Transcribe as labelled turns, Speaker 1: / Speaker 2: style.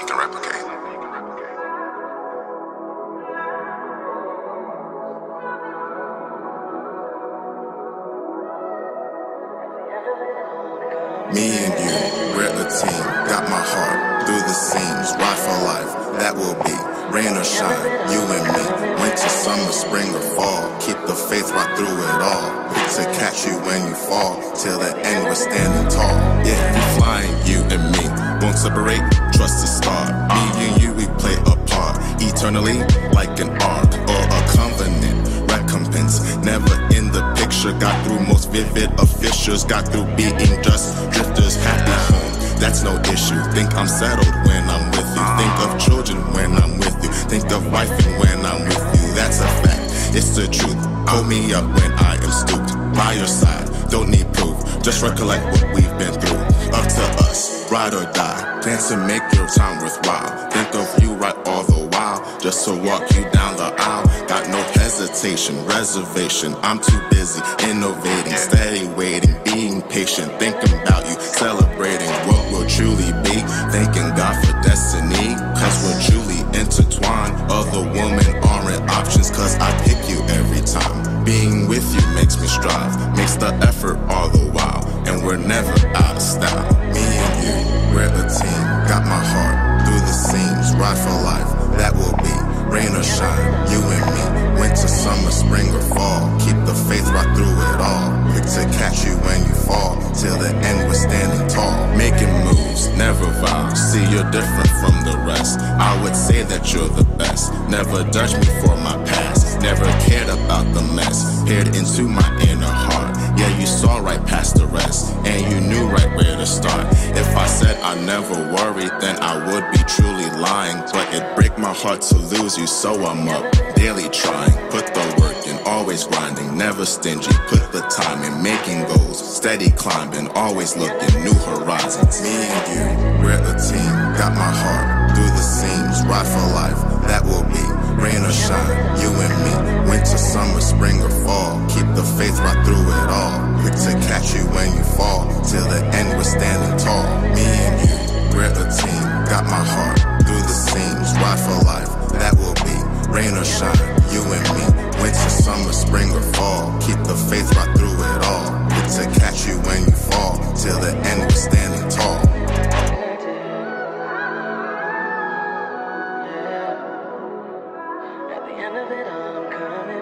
Speaker 1: you can replicate.
Speaker 2: Me and you, we're a team. Got my heart through the seams. Ride for life, that will be rain or shine. You and me, winter, summer, spring or fall. Keep the faith right through it all. To catch you when you fall. Till the end, we're standing tall. Yeah, flying, you and me. Separate, trust the start. Me and you, we play a part. Eternally, like an arc or a covenant. Recompense, never in the picture. Got through most vivid of fissures. Got through being just drifters. Happy home, that's no issue. Think I'm settled when I'm with you. Think of children when I'm with you. Think of wifing when I'm with you. That's a fact, it's the truth. Pull me up when I am stooped. By your side, don't need proof. Just recollect what we've been through. Up to us, ride or die. Plan to make your time worthwhile. Think of you right all the while. Just to walk you down the aisle. Got no hesitation, reservation. I'm too busy innovating, steady waiting, being patient, thinking about you, celebrating what will truly be. Thanking God for destiny, cause we're truly intertwined. Other women aren't options, cause I pick you every time. Being with you makes me strive, makes the effort to catch you when you fall. Till the end, we're standing tall. Making moves, never vow. See, you're different from the rest. I would say that you're the best. Never judge me for my past. Never cared about the mess. Peered into my inner heart. Yeah, you saw right past the rest. And you knew right where to start. If I said I never worried, then I would be truly lying. But it break my heart to lose you, so I'm up. Daily trying, put the work always grinding, never stingy. Put the time in making goals, steady climbing, always looking new horizons. Me and you, we're a team. Got my heart through the seams, ride for life. That will be rain or shine. You and me, winter, summer, spring or fall. Keep the faith right through it all. Quick to catch you when you fall. Till the end, we're standing tall. Me and you, we're a team. Got my heart through the seams, ride for life. That will be rain or shine. You and me, winter, summer, spring, or fall. Keep the faith right through it all. Get to catch you when you fall. Till the end, we're standing tall. At the end of it, I'm coming.